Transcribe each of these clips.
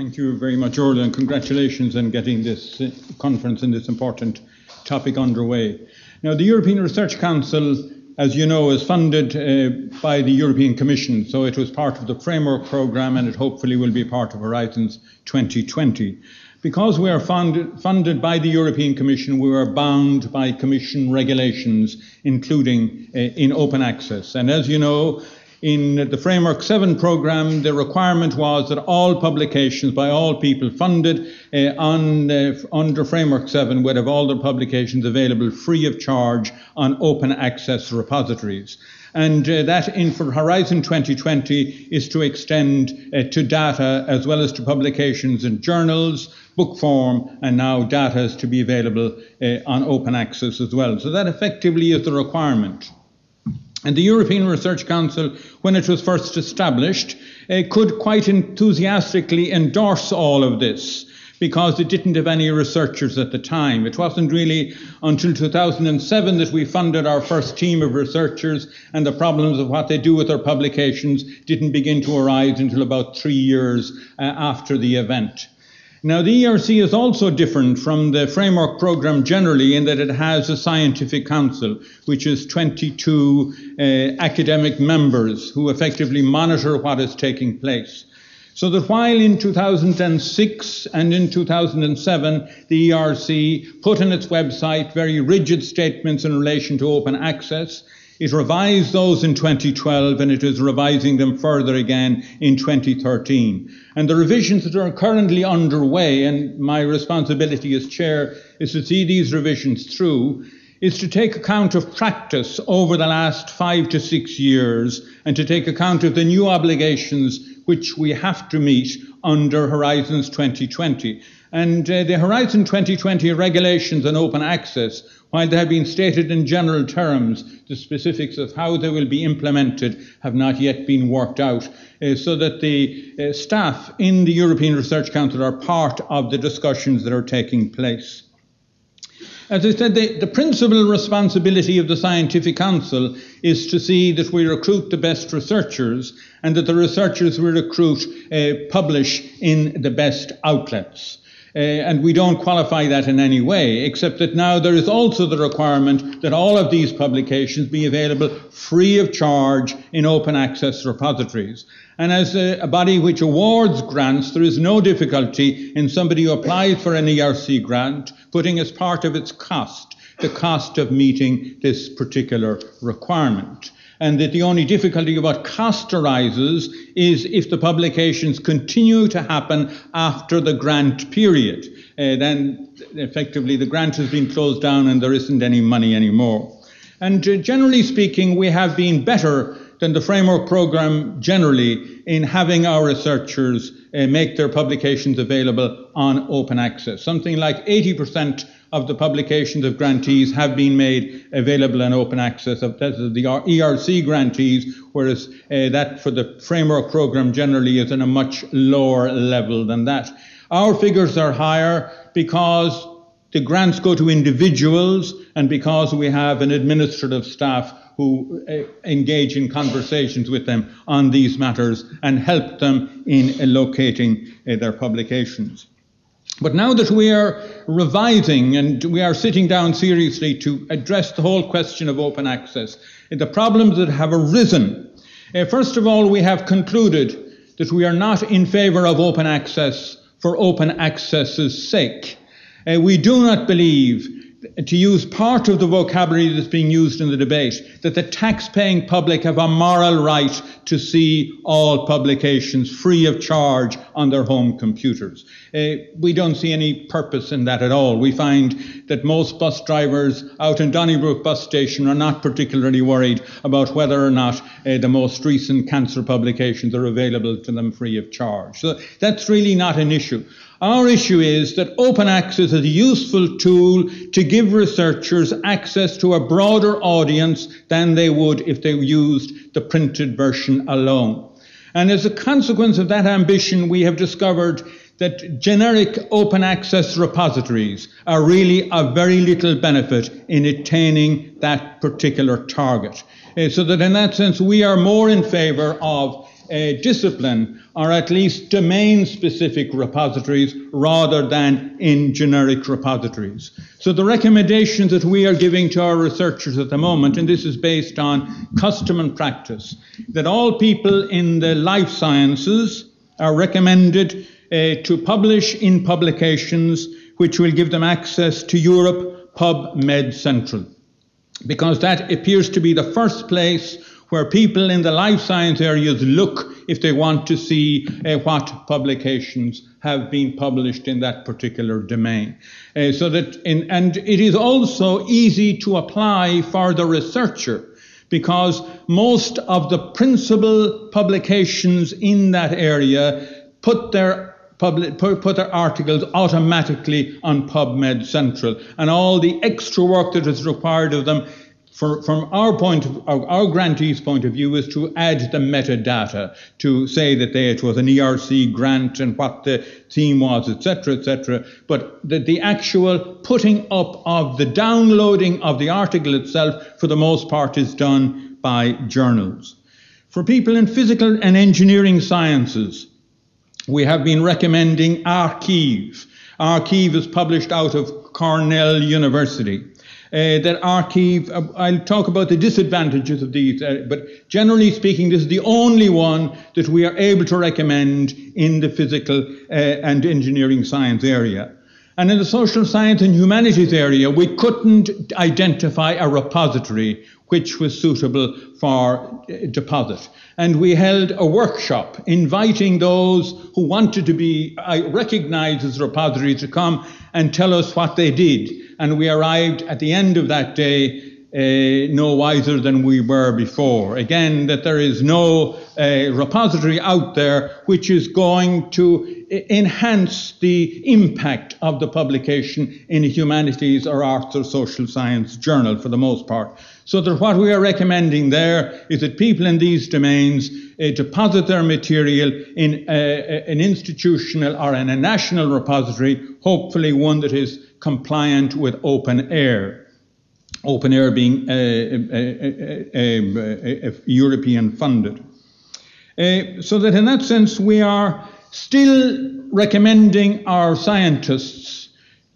Thank you very much, Orla, and congratulations on getting this uh, conference and this important topic underway. Now, the European Research Council, as you know, is funded uh, by the European Commission, so it was part of the framework programme and it hopefully will be part of Horizons 2020. Because we are funded, funded by the European Commission, we are bound by Commission regulations, including uh, in open access. And as you know, in the Framework 7 programme, the requirement was that all publications by all people funded uh, on, uh, under Framework 7 would have all their publications available free of charge on open access repositories. And uh, that in for Horizon 2020 is to extend uh, to data as well as to publications in journals, book form, and now data is to be available uh, on open access as well. So that effectively is the requirement. And the European Research Council, when it was first established, uh, could quite enthusiastically endorse all of this because it didn't have any researchers at the time. It wasn't really until 2007 that we funded our first team of researchers, and the problems of what they do with their publications didn't begin to arise until about three years uh, after the event. Now, the ERC is also different from the framework program generally in that it has a scientific council, which is 22 uh, academic members who effectively monitor what is taking place. So that while in 2006 and in 2007 the ERC put on its website very rigid statements in relation to open access, it revised those in 2012 and it is revising them further again in 2013. And the revisions that are currently underway, and my responsibility as chair is to see these revisions through, is to take account of practice over the last five to six years and to take account of the new obligations which we have to meet under Horizons 2020. And uh, the Horizon 2020 regulations on open access, while they have been stated in general terms, the specifics of how they will be implemented have not yet been worked out, uh, so that the uh, staff in the European Research Council are part of the discussions that are taking place. As I said, the, the, principal responsibility of the Scientific Council is to see that we recruit the best researchers and that the researchers we recruit uh, publish in the best outlets. Uh, and we don't qualify that in any way, except that now there is also the requirement that all of these publications be available free of charge in open access repositories. And as a, a body which awards grants, there is no difficulty in somebody who applies for an ERC grant putting as part of its cost the cost of meeting this particular requirement and that the only difficulty about cost arises is if the publications continue to happen after the grant period. Uh, then effectively the grant has been closed down and there isn't any money anymore. And uh, generally speaking, we have been better than the framework program generally in having our researchers uh, make their publications available on open access. Something like 80% of the publications of grantees have been made available in open access of the ERC grantees, whereas uh, that for the framework program generally is in a much lower level than that. Our figures are higher because the grants go to individuals and because we have an administrative staff who uh, engage in conversations with them on these matters and help them in locating uh, their publications. But now that we are revising and we are sitting down seriously to address the whole question of open access, the problems that have arisen, uh, first of all, we have concluded that we are not in favour of open access for open access's sake. Uh, we do not believe to use part of the vocabulary that's being used in the debate, that the tax-paying public have a moral right to see all publications free of charge on their home computers. Uh, we don't see any purpose in that at all. We find that most bus drivers out in Donnybrook bus station are not particularly worried about whether or not uh, the most recent cancer publications are available to them free of charge. So that's really not an issue. Our issue is that open access is a useful tool to give researchers access to a broader audience than they would if they used the printed version alone. And as a consequence of that ambition, we have discovered that generic open access repositories are really of very little benefit in attaining that particular target. Uh, so that in that sense, we are more in favour of uh, discipline or at least domain specific repositories rather than in generic repositories. So the recommendations that we are giving to our researchers at the moment, and this is based on custom and practice, that all people in the life sciences are recommended uh, to publish in publications which will give them access to Europe PubMed Central. Because that appears to be the first place where people in the life science areas look if they want to see uh, what publications have been published in that particular domain. Uh, so that in, and it is also easy to apply for the researcher because most of the principal publications in that area put their public, put, put their articles automatically on PubMed Central, and all the extra work that is required of them for, from our point of, our grantee's point of view is to add the metadata to say that they, it was an ERC grant and what the theme was, etc., etc. But the, the actual putting up of the downloading of the article itself, for the most part, is done by journals. For people in physical and engineering sciences, we have been recommending arXiv. arXiv is published out of Cornell University uh, that archive. uh, I'll talk about the disadvantages of these, uh, but generally speaking, this is the only one that we are able to recommend in the physical uh, and engineering science area. And in the social science and humanities area, we couldn't identify a repository which was suitable for uh, deposit. And we held a workshop inviting those who wanted to be recognized as repositories to come and tell us what they did and we arrived at the end of that day uh, no wiser than we were before. Again, that there is no uh, repository out there which is going to enhance the impact of the publication in a humanities or arts or social science journal for the most part. So that what we are recommending there is that people in these domains uh, deposit their material in an institutional or in a national repository, hopefully one that is compliant with OpenAIRE. Open air being European funded. Uh, so that in that sense, we are still recommending our scientists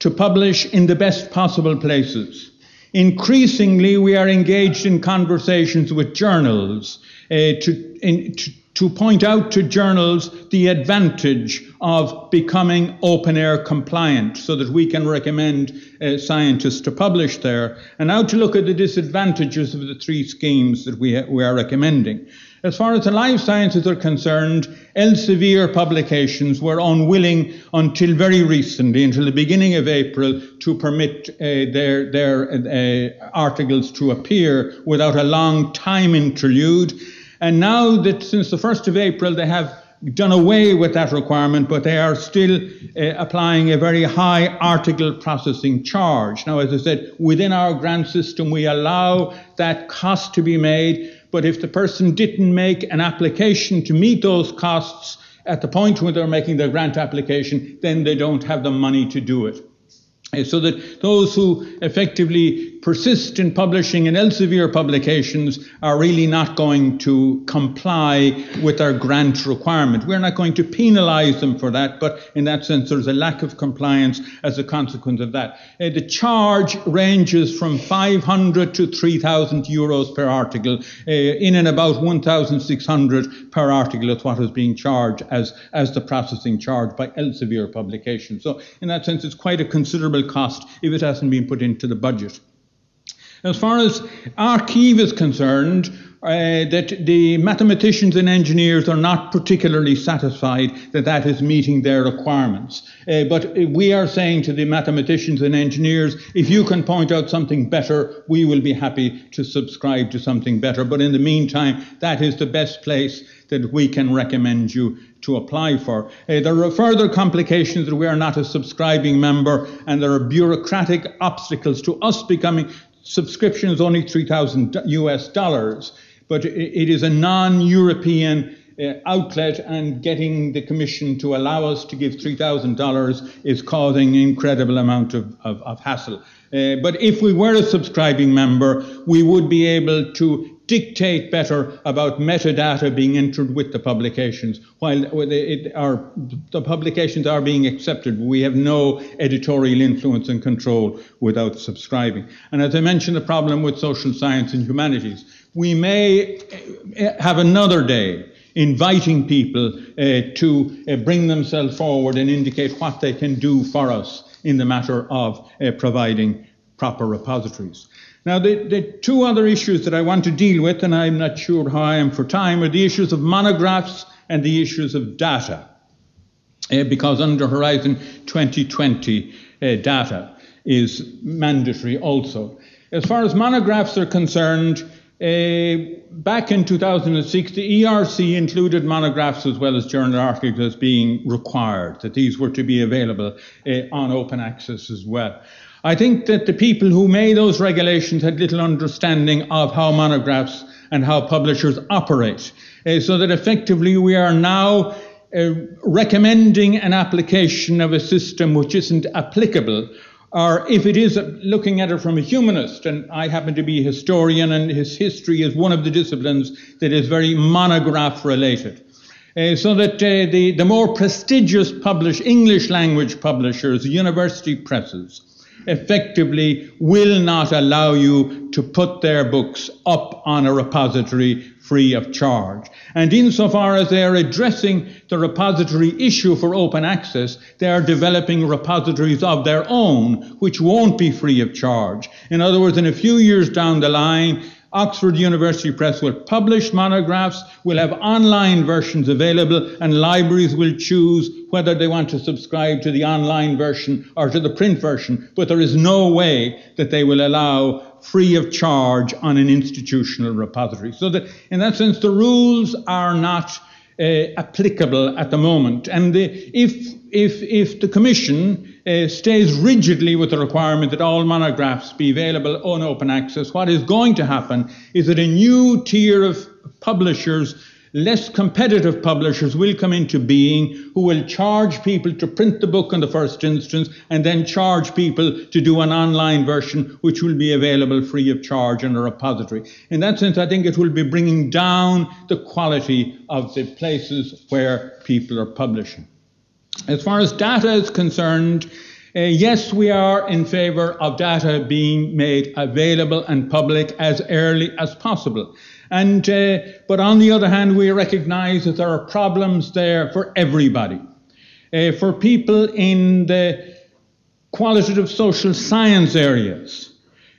to publish in the best possible places. Increasingly, we are engaged in conversations with journals uh, to, in, to, to point out to journals the advantage of becoming OpenAIRE compliant so that we can recommend uh, scientists to publish there, and now to look at the disadvantages of the three schemes that we, ha- we are recommending. As far as the life sciences are concerned, Elsevier publications were unwilling until very recently, until the beginning of April, to permit uh, their, their uh, articles to appear without a long time interlude. And now that since the 1st of April, they have done away with that requirement, but they are still uh, applying a very high article processing charge. Now, as I said, within our grant system, we allow that cost to be made, but if the person didn't make an application to meet those costs at the point when they're making their grant application, then they don't have the money to do it. So that those who effectively persist in publishing in Elsevier publications are really not going to comply with our grant requirement. We're not going to penalise them for that, but in that sense, there's a lack of compliance as a consequence of that. Uh, the charge ranges from 500 to 3,000 euros per article, uh, in and about 1,600 per article is what is being charged as, as the processing charge by Elsevier publications. So, in that sense, it's quite a considerable cost if it hasn't been put into the budget. As far as arXiv is concerned, uh, that the mathematicians and engineers are not particularly satisfied that that is meeting their requirements. Uh, but we are saying to the mathematicians and engineers, if you can point out something better, we will be happy to subscribe to something better. But in the meantime, that is the best place that we can recommend you to apply for. Uh, there are further complications that we are not a subscribing member, and there are bureaucratic obstacles to us becoming subscription is only 3,000 US dollars, but it is a non European uh, outlet, and getting the Commission to allow us to give $3,000 is causing an incredible amount of, of, of hassle. Uh, but if we were a subscribing member, we would be able to dictate better about metadata being entered with the publications. While are, the publications are being accepted, we have no editorial influence and control without subscribing. And as I mentioned, the problem with social science and humanities, we may have another day inviting people uh, to uh, bring themselves forward and indicate what they can do for us in the matter of uh, providing proper repositories. Now, the, the, two other issues that I want to deal with, and I'm not sure how I am for time, are the issues of monographs and the issues of data. Uh, because under Horizon 2020, uh, data is mandatory also. As far as monographs are concerned, uh, back in 2006, the ERC included monographs as well as journal articles being required, that these were to be available uh, on open access as well. I think that the people who made those regulations had little understanding of how monographs and how publishers operate, uh, so that effectively we are now uh, recommending an application of a system which isn't applicable or if it is looking at it from a humanist, and I happen to be a historian, and his history is one of the disciplines that is very monograph related. Uh, so that uh, the, the more prestigious publish, English language publishers, university presses, effectively will not allow you to put their books up on a repository free of charge. And insofar as they are addressing the repository issue for open access, they are developing repositories of their own, which won't be free of charge. In other words, in a few years down the line, Oxford University Press will publish monographs, will have online versions available, and libraries will choose whether they want to subscribe to the online version or to the print version. But there is no way that they will allow free of charge on an institutional repository. So that, in that sense, the rules are not uh, applicable at the moment. And the, if, if, if the Commission uh, stays rigidly with the requirement that all monographs be available on open access, what is going to happen is that a new tier of publishers less competitive publishers will come into being who will charge people to print the book in the first instance and then charge people to do an online version which will be available free of charge in a repository. In that sense, I think it will be bringing down the quality of the places where people are publishing. As far as data is concerned, uh, yes, we are in favour of data being made available and public as early as possible. And, uh, but on the other hand, we recognize that there are problems there for everybody. Uh, for people in the qualitative social science areas,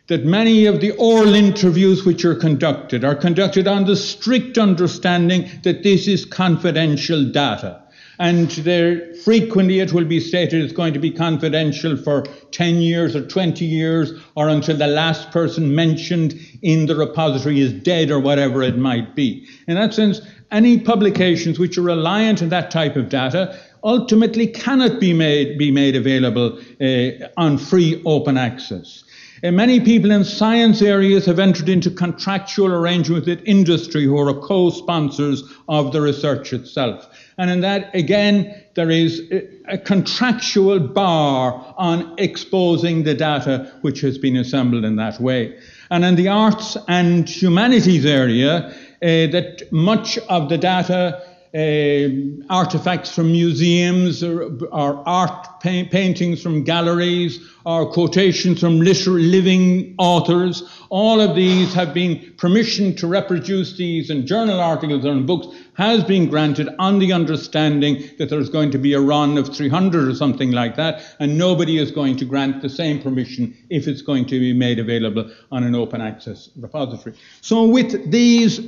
that many of the oral interviews which are conducted are conducted on the strict understanding that this is confidential data and there, frequently it will be stated it's going to be confidential for 10 years or 20 years or until the last person mentioned in the repository is dead or whatever it might be. In that sense, any publications which are reliant on that type of data ultimately cannot be made, be made available uh, on free open access. Many people in science areas have entered into contractual arrangements with industry who are co-sponsors of the research itself. And in that, again, there is a contractual bar on exposing the data which has been assembled in that way. And in the arts and humanities area, uh, that much of the data uh, artifacts from museums or, or art pa- paintings from galleries or quotations from literal living authors. All of these have been permission to reproduce these in journal articles or in books has been granted on the understanding that there's going to be a run of 300 or something like that, and nobody is going to grant the same permission if it's going to be made available on an open access repository. So with these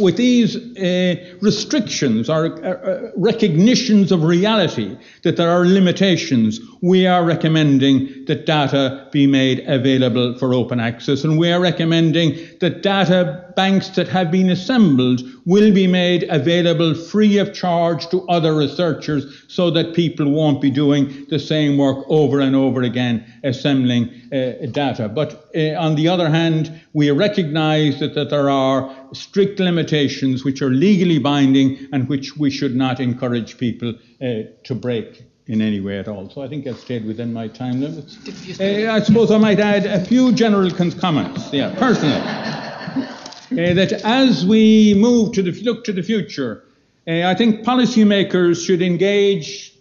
with these uh, restrictions or uh, uh, recognitions of reality that there are limitations, we are recommending that data be made available for open access. And we are recommending that data banks that have been assembled will be made available free of charge to other researchers so that people won't be doing the same work over and over again, assembling uh, data. But uh, on the other hand, we recognize that, that there are strict limitations which are legally binding and which we should not encourage people uh, to break in any way at all. So I think I've stayed within my time limits. Uh, I suppose I might add a few general comments, yeah, personally. Uh, that as we move to the, look to the future, uh, I think policymakers should engage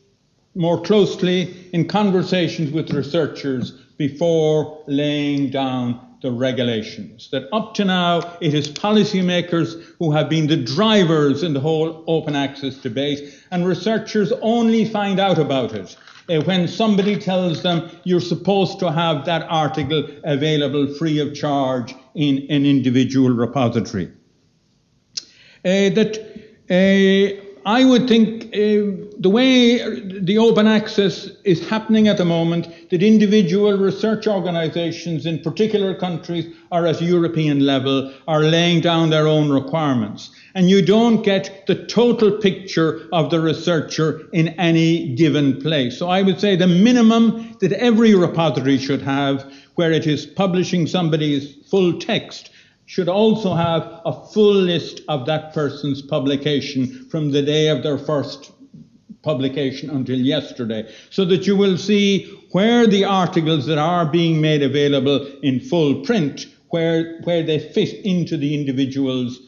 more closely in conversations with researchers before laying down the regulations. That up to now, it is policymakers who have been the drivers in the whole open access debate, and researchers only find out about it uh, when somebody tells them you're supposed to have that article available free of charge in an individual repository. Uh, that uh, I would think uh, the way the open access is happening at the moment, that individual research organisations in particular countries or at European level are laying down their own requirements. And you don't get the total picture of the researcher in any given place. So I would say the minimum that every repository should have, where it is publishing somebody's full text, should also have a full list of that person's publication from the day of their first publication until yesterday, so that you will see where the articles that are being made available in full print, where, where they fit into the individual's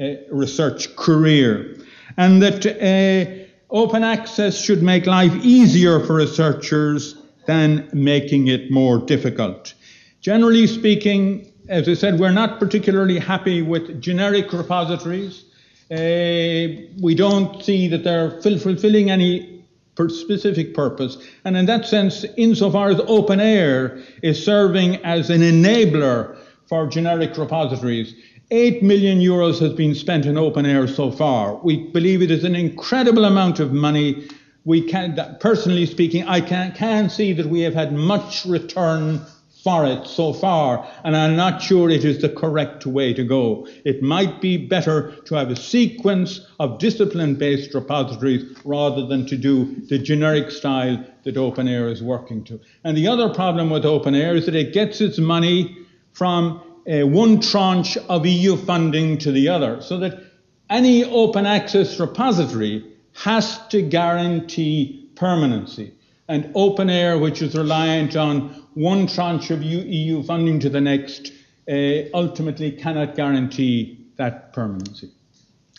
uh, research career. And that uh, open access should make life easier for researchers than making it more difficult. Generally speaking, as I said, we're not particularly happy with generic repositories. Uh, we don't see that they're fulfilling any specific purpose. And in that sense, insofar as OpenAIRE is serving as an enabler for generic repositories, 8 million euros has been spent in OpenAIRE so far. We believe it is an incredible amount of money. We can, personally speaking, I can, can see that we have had much return for it so far, and I'm not sure it is the correct way to go. It might be better to have a sequence of discipline based repositories rather than to do the generic style that OpenAIRE is working to. And the other problem with OpenAIRE is that it gets its money from uh, one tranche of EU funding to the other, so that any open access repository has to guarantee permanency. And OpenAIRE, which is reliant on one tranche of EU funding to the next uh, ultimately cannot guarantee that permanency.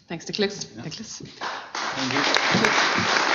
Thanks, Nicholas. Yeah. Nicholas. Thank you.